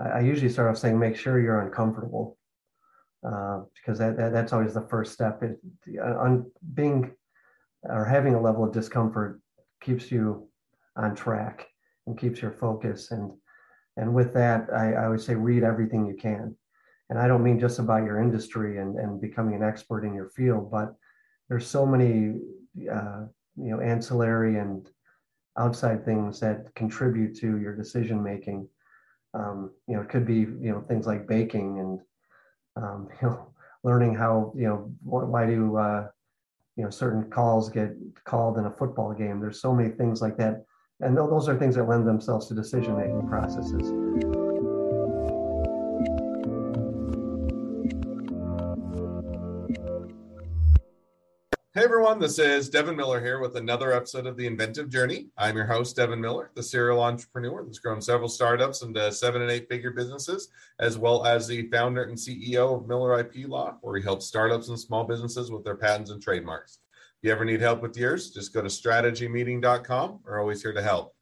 I, usually start off saying, make sure you're uncomfortable. Uh, because that, that, that's always the first step. It, on being or having a level of discomfort keeps you on track and keeps your focus. And and with that, I, I would say read everything you can. And I don't mean just about your industry and, and becoming an expert in your field, but there's so many uh, you know ancillary and outside things that contribute to your decision making. Um, you know, it could be you know things like baking and um, you know learning how you know why do uh, you know certain calls get called in a football game. There's so many things like that, and those are things that lend themselves to decision making processes. Hey everyone, this is Devin Miller here with another episode of The Inventive Journey. I'm your host, Devin Miller, the serial entrepreneur that's grown several startups into seven and eight figure businesses, as well as the founder and CEO of Miller IP Law, where he helps startups and small businesses with their patents and trademarks. If you ever need help with yours, just go to strategymeeting.com. We're always here to help.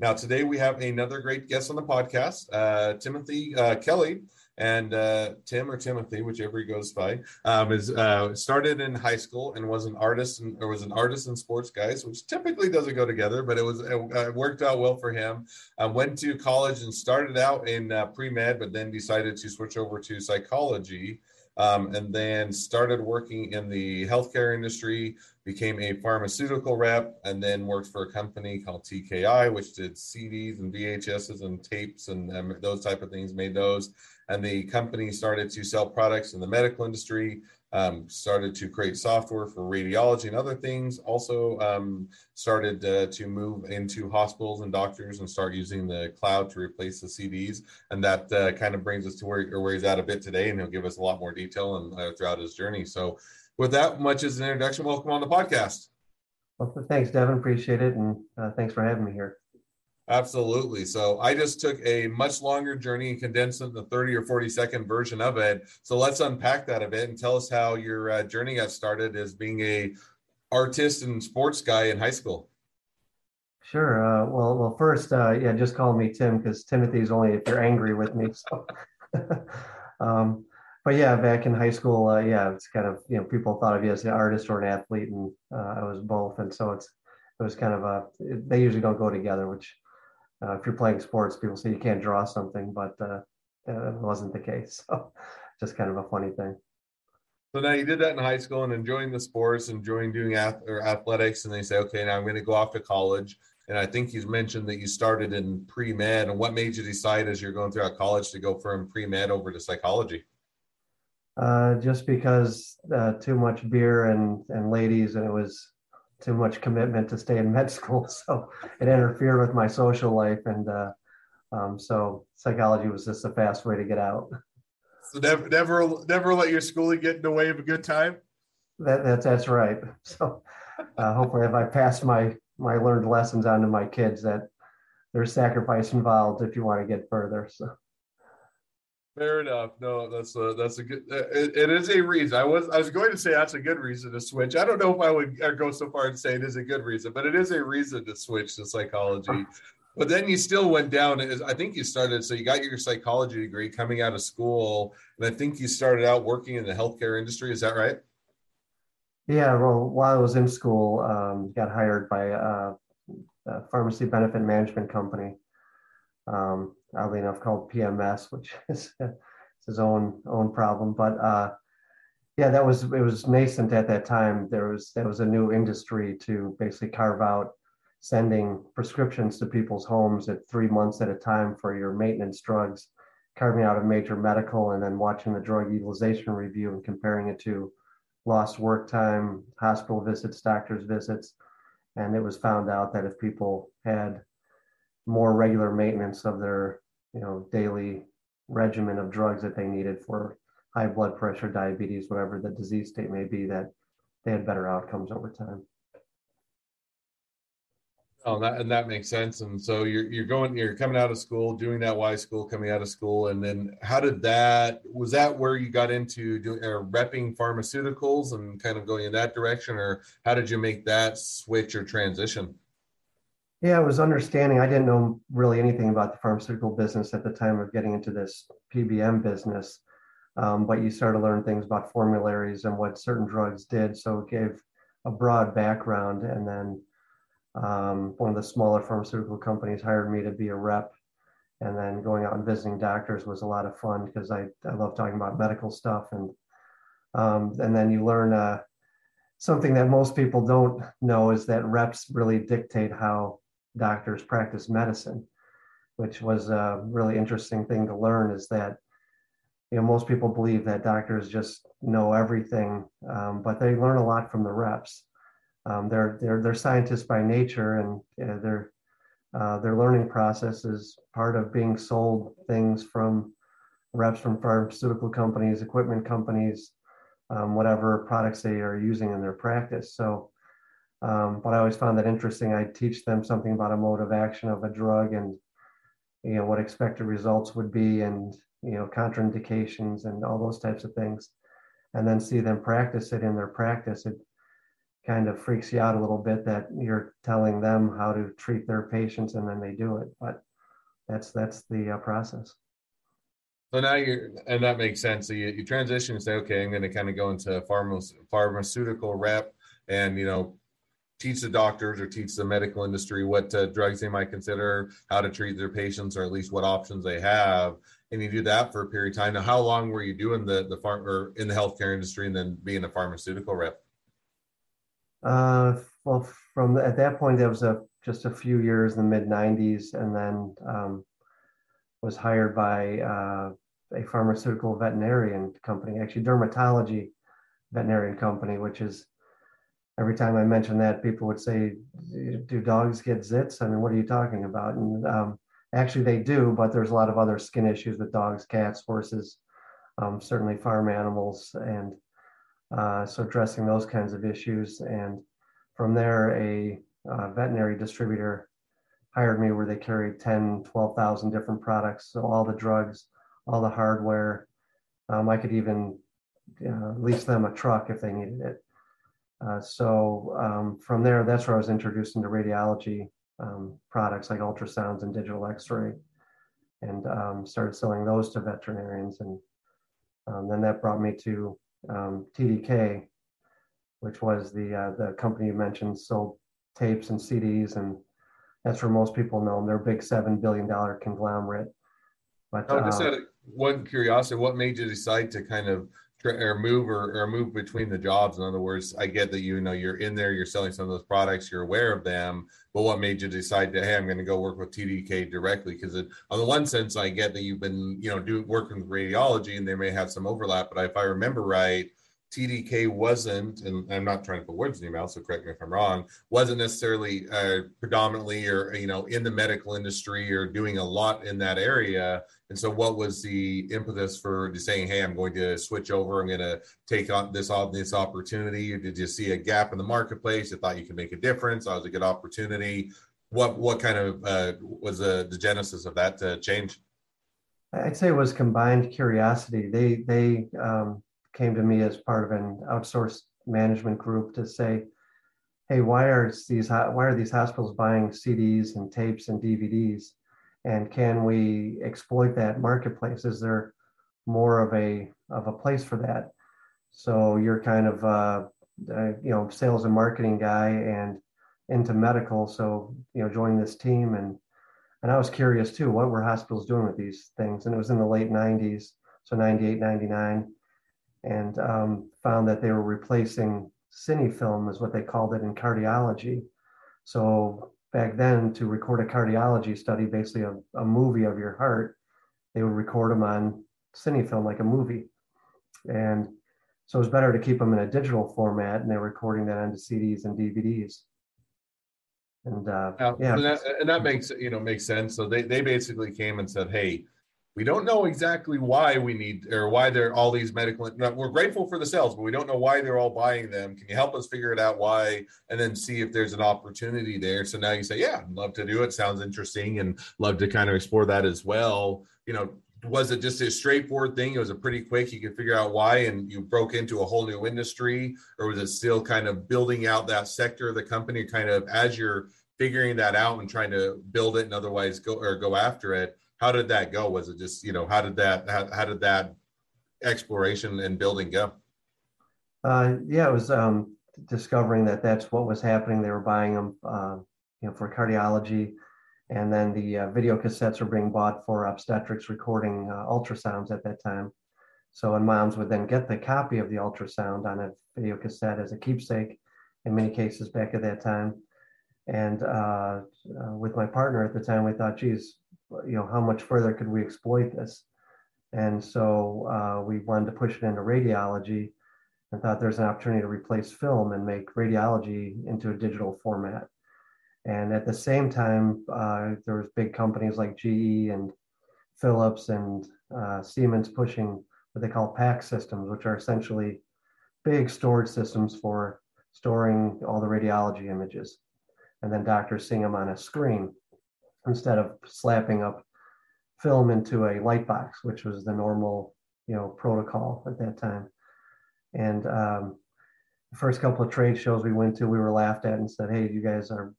Now, today we have another great guest on the podcast, uh, Timothy uh, Kelley and uh, Tim or Timothy, whichever he goes by, um, is uh, started in high school and was an artist and or was an artist in sports guys, which typically doesn't go together, but it was it, uh, worked out well for him. Went to college and started out in uh, pre med, but then decided to switch over to psychology. Um, and then started working in the healthcare industry, became a pharmaceutical rep, and then worked for a company called TKI, which did CDs and VHSs and tapes and um, those type of things, made those and the company started to sell products in the medical industry um, started to create software for radiology and other things. Also um, started uh, to move into hospitals and doctors and start using the cloud to replace the cds and that uh, kind of brings us to where, where he's at a bit today and he'll give us a lot more detail and uh, throughout his journey. So with that much as an introduction welcome on the podcast. Well thanks devin. Appreciate it. And uh, thanks for having me here Absolutely. So I just took a much longer journey and condensed it into 30 or 40 second version of it. So let's unpack that a bit and tell us how your uh, journey got started as being a artist and sports guy in high school. Sure. Uh, well, well, first, uh, yeah, just call me Tim because Timothy's only if you're angry with me. So, um, but yeah, back in high school, uh, yeah, it's kind of you know people thought of you as an artist or an athlete, and uh, I was both, and so it's it was kind of a they usually don't go together, which uh, if you're playing sports, people say you can't draw something, but uh, that wasn't the case. So just kind of a funny thing. So now you did that in high school and enjoying the sports, enjoying doing ath- or athletics, and they say, okay, now I'm going to go off to college. And I think you mentioned that you started in pre med. And what made you decide as you're going throughout college to go from pre med over to psychology? Uh, just because uh, too much beer and and ladies, and it was too much commitment to stay in med school, so it interfered with my social life, and uh, um, so psychology was just a fast way to get out. So never, never, never let your schooling get in the way of a good time. That, that's that's right. So uh, hopefully, if I pass my my learned lessons on to my kids, that there's sacrifice involved if you want to get further. So. Fair enough. No, that's a that's a good. Uh, it, it is a reason. I was I was going to say that's a good reason to switch. I don't know if I would uh, go so far and say it is a good reason, but it is a reason to switch to psychology. But then you still went down. I think you started. So you got your psychology degree coming out of school, and I think you started out working in the healthcare industry. Is that right? Yeah. Well, while I was in school, um, got hired by a, a pharmacy benefit management company. Um, oddly enough called PMS, which is his own own problem. But uh, yeah, that was it was nascent at that time. There was that was a new industry to basically carve out sending prescriptions to people's homes at three months at a time for your maintenance drugs, carving out a major medical, and then watching the drug utilization review and comparing it to lost work time, hospital visits, doctor's visits. And it was found out that if people had more regular maintenance of their you know daily regimen of drugs that they needed for high blood pressure diabetes whatever the disease state may be that they had better outcomes over time Oh, that, and that makes sense. And so you're you're going, you're coming out of school, doing that Y school, coming out of school, and then how did that? Was that where you got into doing or repping pharmaceuticals and kind of going in that direction, or how did you make that switch or transition? Yeah, it was understanding. I didn't know really anything about the pharmaceutical business at the time of getting into this PBM business, um, but you started to learn things about formularies and what certain drugs did. So it gave a broad background. And then um, one of the smaller pharmaceutical companies hired me to be a rep. And then going out and visiting doctors was a lot of fun because I, I love talking about medical stuff. And um, and then you learn uh, something that most people don't know is that reps really dictate how doctors practice medicine, which was a really interesting thing to learn. Is that you know most people believe that doctors just know everything, um, but they learn a lot from the reps. Um, they're they're they're scientists by nature, and uh, their uh, their learning process is part of being sold things from reps from pharmaceutical companies, equipment companies, um, whatever products they are using in their practice. So, um, but I always found that interesting. I teach them something about a mode of action of a drug and you know what expected results would be, and you know contraindications and all those types of things, and then see them practice it in their practice. It kind of freaks you out a little bit that you're telling them how to treat their patients and then they do it, but that's that's the uh, process. So now you're, and that makes sense. So you, you transition and say, okay, I'm going to kind of go into pharma, pharmaceutical rep and, you know, teach the doctors or teach the medical industry what uh, drugs they might consider, how to treat their patients, or at least what options they have. And you do that for a period of time. Now, how long were you doing the the farm or in the healthcare industry and then being a pharmaceutical rep? Uh, well, from the, at that point, there was a just a few years in the mid '90s, and then um, was hired by uh, a pharmaceutical veterinarian company, actually dermatology veterinarian company, which is every time I mention that, people would say, "Do dogs get zits?" I mean, what are you talking about? And um, actually, they do, but there's a lot of other skin issues with dogs, cats, horses, um, certainly farm animals, and uh, so addressing those kinds of issues. And from there, a uh, veterinary distributor hired me where they carried 10, 12,000 different products. So all the drugs, all the hardware. Um, I could even uh, lease them a truck if they needed it. Uh, so um, from there, that's where I was introduced into radiology um, products like ultrasounds and digital X-ray, and um, started selling those to veterinarians. And um, then that brought me to um, TDK, which was the uh, the company you mentioned, sold tapes and CDs, and that's where most people know them. They're a big seven billion dollar conglomerate. But oh, just uh, one curiosity, what made you decide to kind of or move or, or move between the jobs? In other words, I get that you know you're in there, you're selling some of those products, you're aware of them, but what made you decide to hey, I'm going to go work with TDK directly? Because on the one sense, I get that you've been you know doing working with radiology, and they may have some overlap, but if I remember right, TDK wasn't, and I'm not trying to put words in your mouth, so correct me if I'm wrong, wasn't necessarily uh, predominantly or you know in the medical industry or doing a lot in that area. And so, what was the impetus for just saying, "Hey, I'm going to switch over. I'm going to take on this on this opportunity"? Did you see a gap in the marketplace? You thought you could make a difference? That was a good opportunity. What what kind of uh, was the, the genesis of that uh, change? I'd say it was combined curiosity. They they um, came to me as part of an outsourced management group to say, "Hey, why are these why are these hospitals buying CDs and tapes and DVDs, and can we exploit that marketplace? Is there more of a of a place for that?" So you're kind of uh, uh, you know sales and marketing guy and into medical, so you know join this team and and I was curious too, what were hospitals doing with these things? And it was in the late 90s, so 98, 99 and um, found that they were replacing cinefilm, is what they called it in cardiology. So back then, to record a cardiology study, basically a, a movie of your heart, they would record them on cinefilm like a movie. And so it was better to keep them in a digital format, and they're recording that onto CDs and DVDs. And uh, yeah, and that, and that makes you know makes sense. So they they basically came and said, "Hey, we don't know exactly why we need or why they're all these medical we're grateful for the sales but we don't know why they're all buying them. Can you help us figure it out why? And then see if there's an opportunity there. So now you say yeah I'd love to do it. Sounds interesting and love to kind of explore that as well. You know was it just a straightforward thing? It was a pretty quick you could figure out why and you broke into a whole new industry? Or was it still kind of building out that sector of the company kind of as you're figuring that out and trying to build it and otherwise go or go after it how did that go? Was it just you know how did that how, how did that exploration and building go? Uh, yeah it was um, discovering that that's what was happening. They were buying them uh, you know for cardiology. And then the uh, video cassettes were being bought for obstetrics recording uh, ultrasounds at that time. So and moms would then get the copy of the ultrasound on a video cassette as a keepsake in many cases back at that time. And uh, uh, with my partner at the time, we thought, geez, you know, how much further could we exploit this? And so uh, we wanted to push it into radiology and thought there's an opportunity to replace film and make radiology into a digital format. And at the same time, uh, there was big companies like GE and Philips and uh, Siemens pushing what they call PACS systems, which are essentially big storage systems for storing all the radiology images and then doctors seeing them on a screen instead of slapping up film into a light box, which was the normal, you know, protocol at that time. And um, the first couple of trade shows we went to, we were laughed at and said, "Hey, you guys are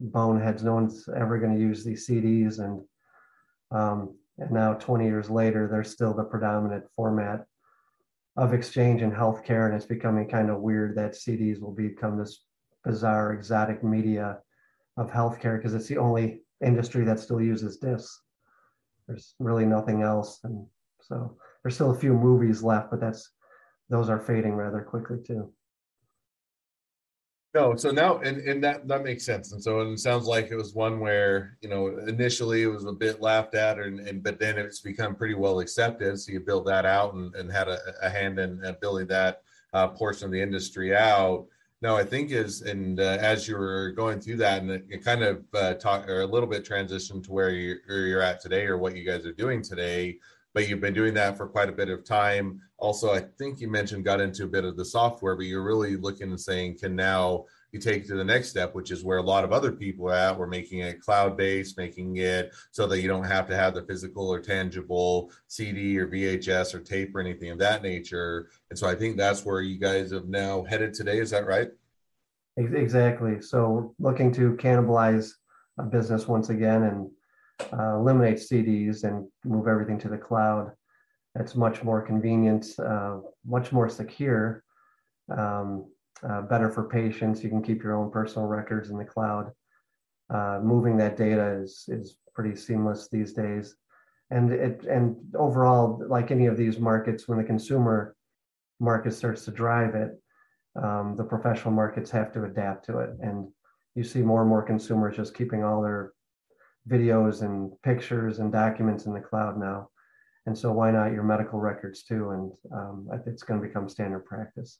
boneheads. No one's ever going to use these CDs." And um, and now, 20 years later, they're still the predominant format of exchange in healthcare, and it's becoming kind of weird that CDs will become this bizarre, exotic media of healthcare because it's the only industry that still uses discs. There's really nothing else, and so there's still a few movies left, but that's those are fading rather quickly too. No, so now and, and that that makes sense. And so it sounds like it was one where, you know, initially it was a bit laughed at and, and but then it's become pretty well accepted. So you build that out and, and had a, a hand in, in building that uh, portion of the industry out. No, I think is, and uh, as you were going through that, and it, it kind of uh, talk or a little bit transition to where you're, where you're at today or what you guys are doing today. But you've been doing that for quite a bit of time. Also, I think you mentioned got into a bit of the software, but you're really looking and saying, can now you take to the next step, which is where a lot of other people are at. We're making it cloud based, making it so that you don't have to have the physical or tangible CD or VHS or tape or anything of that nature. And so I think that's where you guys have now headed today. Is that right? Exactly. So looking to cannibalize a business once again and uh, eliminate CDs and move everything to the cloud. It's much more convenient, uh, much more secure. Um, uh, better for patients. You can keep your own personal records in the cloud. Uh, moving that data is is pretty seamless these days, and it and overall, like any of these markets, when the consumer market starts to drive it, um, the professional markets have to adapt to it, and you see more and more consumers just keeping all their videos and pictures and documents in the cloud now. And so why not your medical records too? And um, it's going to become standard practice.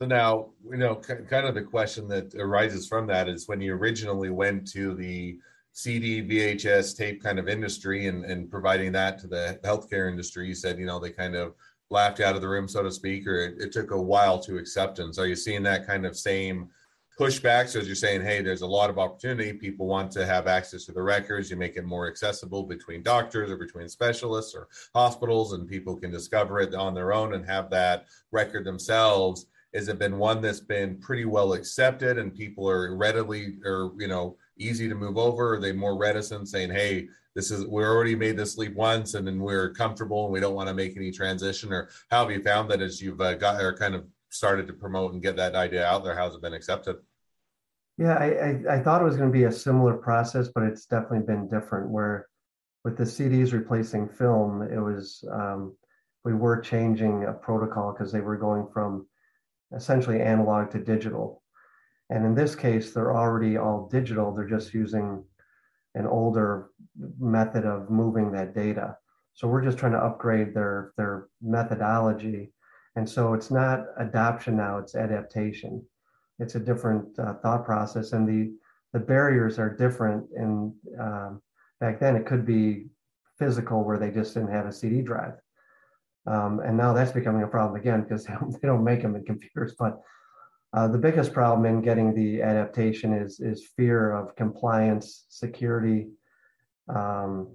So now, you know, kind of the question that arises from that is when you originally went to the CD, VHS tape kind of industry and, and providing that to the healthcare industry, you said, you know, they kind of laughed out of the room, so to speak, or it, it took a while to acceptance. Are you seeing that kind of same pushback? So as you're saying, hey, there's a lot of opportunity. People want to have access to the records. You make it more accessible between doctors or between specialists or hospitals, and people can discover it on their own and have that record themselves has it been one that's been pretty well accepted and people are readily or you know easy to move over? Are they more reticent saying, hey, this is we already made this leap once and then we're comfortable and we don't want to make any transition? Or how have you found that as you've uh, got or kind of started to promote and get that idea out there? How's it been accepted? Yeah, I, I, I thought it was going to be a similar process, but it's definitely been different. Where with the CDs replacing film, it was um, we were changing a protocol because they were going from essentially analog to digital. And in this case, they're already all digital. They're just using an older method of moving that data. So we're just trying to upgrade their their methodology. And so it's not adoption now; it's adaptation. It's a different uh, thought process, and the the barriers are different. And um, back then, it could be physical, where they just didn't have a CD drive. Um, and now that's becoming a problem again because they don't, they don't make them in computers. But uh, the biggest problem in getting the adaptation is is fear of compliance, security. Um,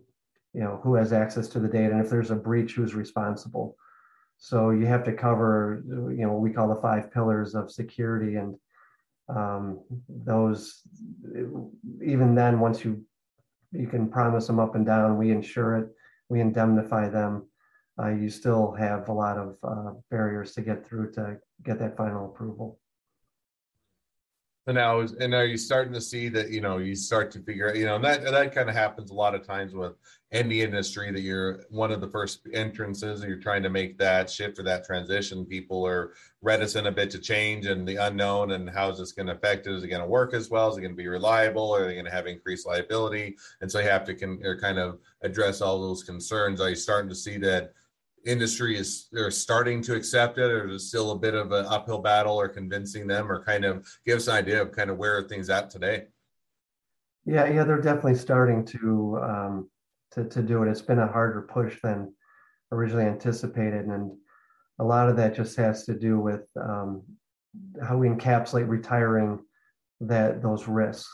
you know who has access to the data, and if there's a breach, who's responsible. So you have to cover, you know, what we call the five pillars of security, and um, those even then once you you can promise them up and down we insure it we indemnify them uh, you still have a lot of uh, barriers to get through to get that final approval. And now and are you starting to see that you know you start to figure out you know and that that kind of happens a lot of times with any industry that you're one of the first entrances and you're trying to make that shift or that transition. People are reticent a bit to change and the unknown and how is this going to affect it is it going to work as well? Is it going to be reliable? Are they going to have increased liability? And so you have to kind of address all those concerns. Are you starting to see that industry is they're starting to accept it or is still a bit of an uphill battle or convincing them or kind of give us an idea of kind of where things at today. Yeah yeah they're definitely starting to um to, to do it. It's been a harder push than originally anticipated and a lot of that just has to do with um, how we encapsulate retiring that those risks.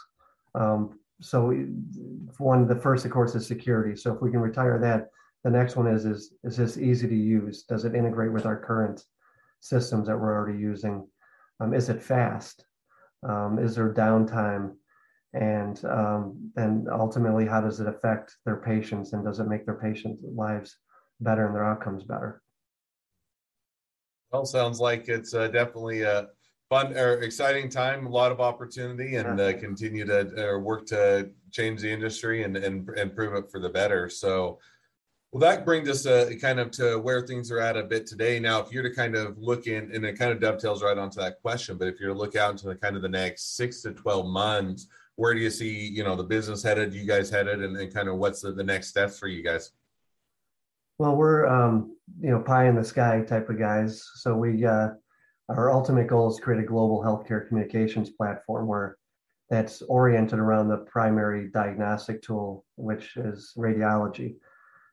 Um, so one of the first of course is security. So if we can retire that the next one is, is, is this easy to use? Does it integrate with our current systems that we're already using? Um, is it fast? Um, is there downtime? And um, then ultimately, how does it affect their patients and does it make their patients' lives better and their outcomes better? Well, sounds like it's uh, definitely a fun or exciting time, a lot of opportunity, and uh, continue to uh, work to change the industry and, and, and prove it for the better. So, well, that brings us uh, kind of to where things are at a bit today. Now, if you're to kind of look in, and it kind of dovetails right onto that question, but if you're to look out into the kind of the next six to 12 months, where do you see, you know, the business headed, you guys headed, and, and kind of what's the, the next steps for you guys? Well, we're, um, you know, pie in the sky type of guys. So we, uh, our ultimate goal is create a global healthcare communications platform where that's oriented around the primary diagnostic tool, which is radiology.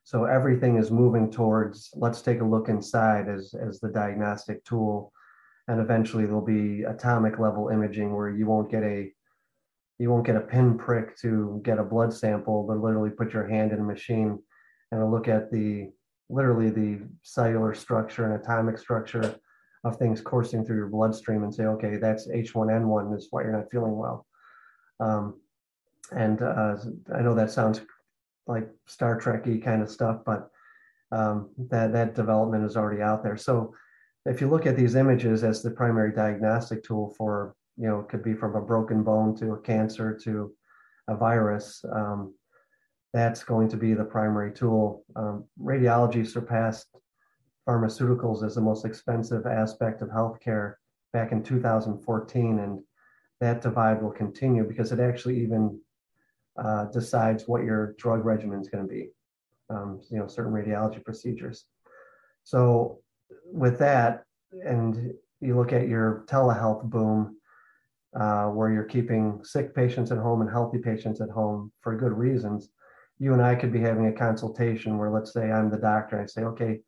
So everything is moving towards let's take a look inside as, as the diagnostic tool. And eventually there'll be atomic level imaging where you won't get a you won't get a pin prick to get a blood sample, but literally put your hand in a machine and look at the literally the cellular structure and atomic structure of things coursing through your bloodstream and say, okay, that's H1N1 is why you're not feeling well. Um, and uh, I know that sounds like Star Trekky kind of stuff, but um, that that development is already out there. So if you look at these images as the primary diagnostic tool for, you know, it could be from a broken bone to a cancer to a virus, um, that's going to be the primary tool. Um, radiology surpassed pharmaceuticals as the most expensive aspect of healthcare back in 2014, and that divide will continue because it actually even uh, decides what your drug regimen is going to be. Um, you know, certain radiology procedures. So with that, and you look at your telehealth boom, uh, where you're keeping sick patients at home and healthy patients at home for good reasons. You and I could be having a consultation where, let's say, I'm the doctor, and I say, okay,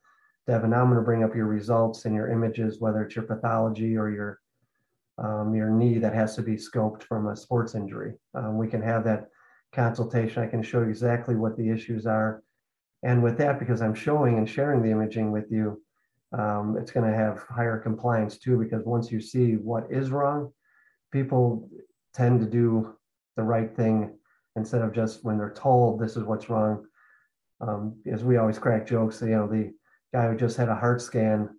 Devin, now I'm going to bring up your results and your images, whether it's your pathology or your um, your knee that has to be scoped from a sports injury. Um, we can have that consultation, I can show you exactly what the issues are. And with that, because I'm showing and sharing the imaging with you, um, it's going to have higher compliance too, because once you see what is wrong, people tend to do the right thing instead of just when they're told this is what's wrong. Um, as we always crack jokes, you know, the guy who just had a heart scan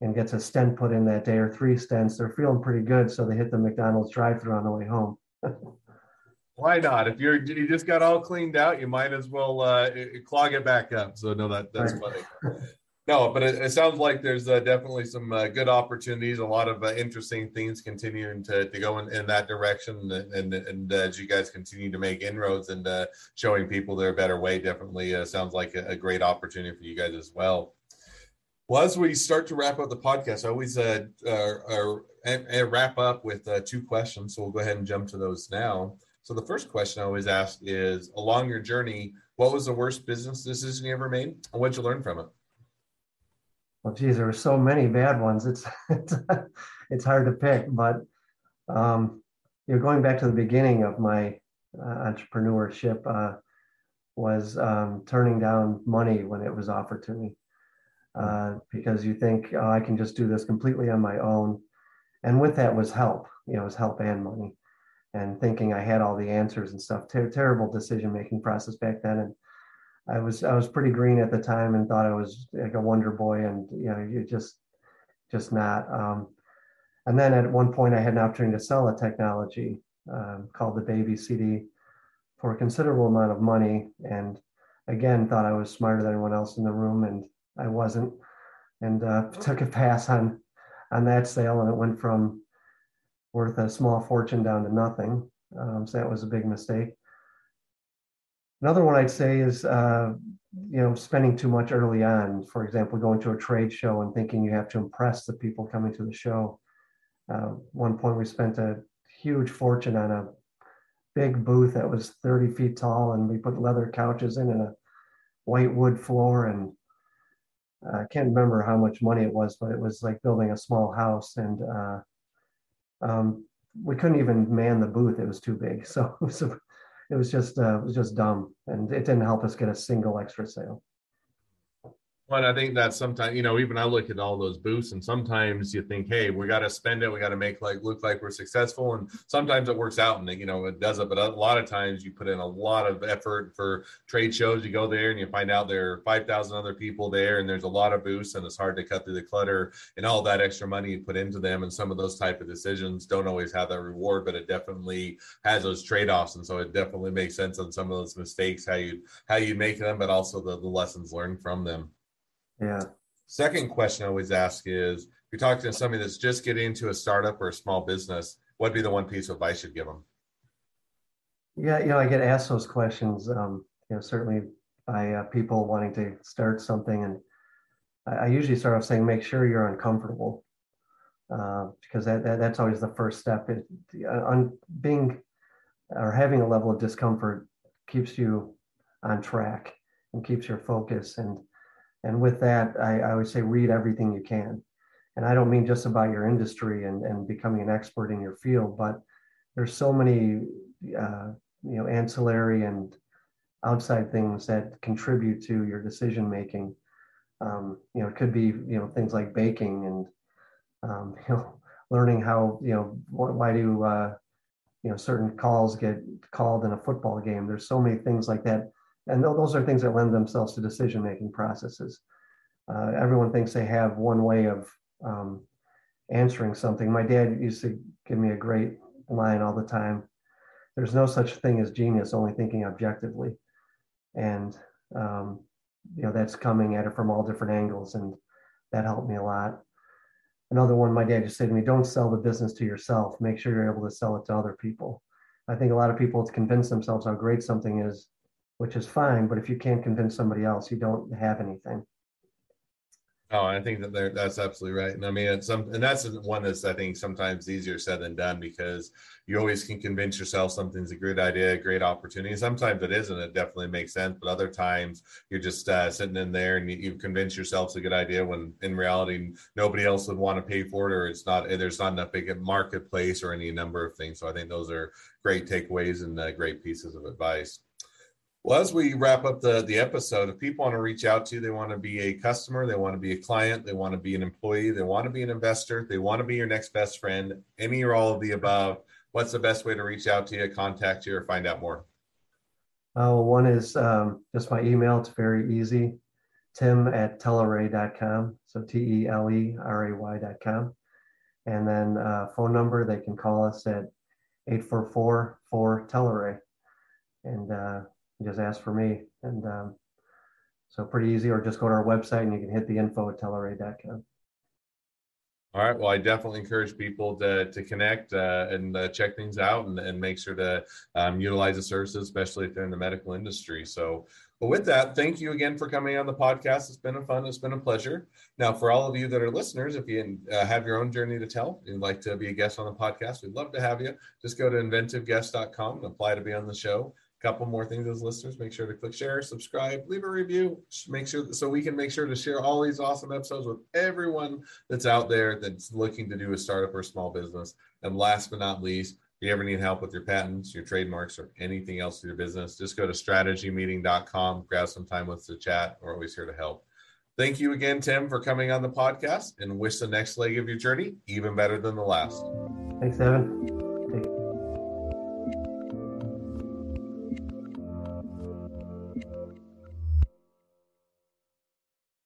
and gets a stent put in that day or three stents, they're feeling pretty good. So they hit the McDonald's drive through on the way home. Why not? If you're you just got all cleaned out, you might as well uh, clog it back up. So no, that that's funny. No, but it, it sounds like there's uh, definitely some uh, good opportunities, a lot of uh, interesting things continuing to, to go in, in that direction. And, and, and uh, as you guys continue to make inroads and uh, showing people their better way, definitely uh, sounds like a, a, great opportunity for you guys as well. Well, as we start to wrap up the podcast, I always uh, wrap up with two questions. So we'll go ahead and jump to those now. So the first question I always ask is along your journey, what was the worst business decision you ever made? And what'd you learn from it? Well, geez, there were so many bad ones. It's it's, it's hard to pick, but um, you know, going back to the beginning of my uh, entrepreneurship uh, was um, turning down money when it was offered to me uh, because you think oh, I can just do this completely on my own, and with that was help. You know, it was help and money, and thinking I had all the answers and stuff. Ter- terrible decision making process back then, and I was I was pretty green at the time and thought I was like a wonder boy, and you know, you just just not. Um, and then at one point, I had an opportunity to sell a technology um, called the Baby CD for a considerable amount of money, and again thought I was smarter than anyone else in the room, and I wasn't, and uh, took a pass on on that sale, and it went from worth a small fortune down to nothing. Um, so that was a big mistake. Another one I'd say is, uh, you know, spending too much early on. For example, going to a trade show and thinking you have to impress the people coming to the show. Uh, one point we spent a huge fortune on a big booth that was 30 feet tall, and we put leather couches in and a white wood floor. And I can't remember how much money it was, but it was like building a small house. And uh, um, we couldn't even man the booth; it was too big. So it was it was just uh, it was just dumb, and it didn't help us get a single extra sale. Well, I think that sometimes, you know, even I look at all those boosts, and sometimes you think, hey, we got to spend it, we got to make like look like we're successful, and sometimes it works out, and you know, it does it. But a lot of times, you put in a lot of effort for trade shows. You go there and you find out there are five thousand other people there, and there's a lot of boosts, and it's hard to cut through the clutter and all that extra money you put into them. And some of those type of decisions don't always have that reward, but it definitely has those trade offs, and so it definitely makes sense on some of those mistakes how you how you make them, but also the, the lessons learned from them. Yeah. Second question I always ask is if you're talking to somebody that's just getting into a startup or a small business, what'd be the one piece of advice you'd give them? Yeah, you know, I get asked those questions, um, you know, certainly by uh, people wanting to start something. And I, I, usually start off saying, make sure you're uncomfortable uh, because that, that, that's always the first step. It, on being or having a level of discomfort keeps you on track and keeps your focus. And and with that, I, I would say read everything you can. And I don't mean just about your industry and, and becoming an expert in your field, but there's so many uh, you know ancillary and outside things that contribute to your decision making. Um, you know, it could be you know things like baking and um, you know learning how you know why do uh, you know certain calls get called in a football game. There's so many things like that and those are things that lend themselves to decision making processes. Uh, everyone thinks they have one way of um, answering something. My dad used to give me a great line all the time there's no such thing as genius, only thinking objectively. And, um, you know, that's coming at it from all different angles. And that helped me a lot. Another one, my dad just said to me, don't sell the business to yourself. Make sure you're able to sell it to other people. I think a lot of people convince themselves how great something is which is fine. But if you can't convince somebody else, you don't have anything. Oh, I think that that's absolutely right. And I mean, it's some, and that's one that's I think sometimes easier said than done because you always can convince yourself something's a great idea, a great opportunity. Sometimes it isn't. It definitely makes sense, but other times you're just uh, sitting in there and you, you convince yourself it's a good idea when in reality nobody else would want to pay for it, or it's not. There's not enough big marketplace or any number of things. So I think those are great takeaways and uh, great pieces of advice. Well, as we wrap up the, the episode, if people want to reach out to you, they want to be a customer, they want to be a client, they want to be an employee, they want to be an investor, they want to be your next best friend, any or all of the above, what's the best way to reach out to you, contact you, or find out more? Uh, one is um, just my email. It's very easy. Tim at teleray.com. So T E L E R A Y.com. And then uh, phone number, they can call us at 844 4 Teleray. And uh, just ask for me. And um, so pretty easy, or just go to our website and you can hit the info at teleray.com. All right. Well, I definitely encourage people to, to connect uh, and uh, check things out and, and make sure to um, utilize the services, especially if they're in the medical industry. So, but with that, thank you again for coming on the podcast. It's been a fun, it's been a pleasure. Now, for all of you that are listeners, if you uh, have your own journey to tell, you'd like to be a guest on the podcast, we'd love to have you. Just go to inventiveguest.com and apply to be on the show couple more things as listeners make sure to click share subscribe leave a review make sure so we can make sure to share all these awesome episodes with everyone that's out there that's looking to do a startup or small business and last but not least if you ever need help with your patents your trademarks or anything else to your business just go to strategymeeting.com grab some time with us to chat we're always here to help Thank you again, Tim, for coming on the podcast and wish the next leg of your journey even better than the last. Thanks, Evan.